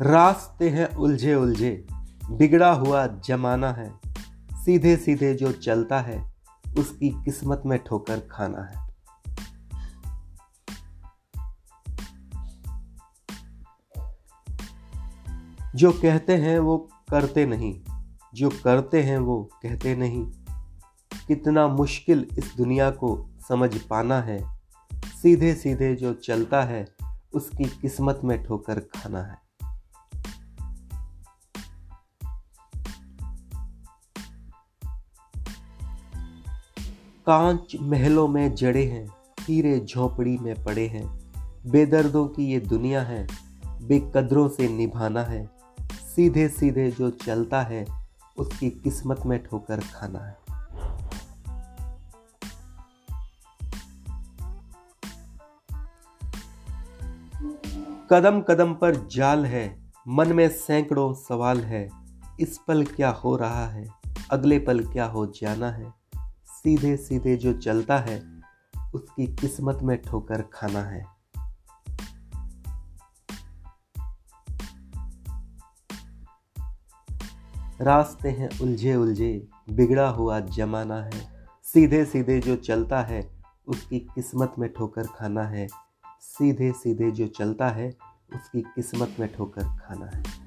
रास्ते हैं उलझे उलझे, बिगड़ा हुआ जमाना है। सीधे सीधे जो चलता है, उसकी किस्मत में ठोकर खाना है। जो कहते हैं वो करते नहीं, जो करते हैं वो कहते नहीं। कितना मुश्किल इस दुनिया को समझ पाना है। सीधे सीधे जो चलता है, उसकी किस्मत में ठोकर खाना है। कांच महलों में जड़े हैं हीरे झोपड़ी में पड़े हैं। बेदर्दों की ये दुनिया है, बेकदरों से निभाना है। सीधे सीधे जो चलता है, उसकी किस्मत में ठोकर खाना है। कदम कदम पर जाल है, मन में सैकड़ों सवाल है। इस पल क्या हो रहा है, अगले पल क्या हो जाना है? सीधे सीधे जो चलता है, उसकी किस्मत में ठोकर खाना है। रास्ते हैं उलझे उलझे बिगड़ा हुआ जमाना है। सीधे सीधे जो चलता है, उसकी किस्मत में ठोकर खाना है। सीधे सीधे जो चलता है, उसकी किस्मत में ठोकर खाना है।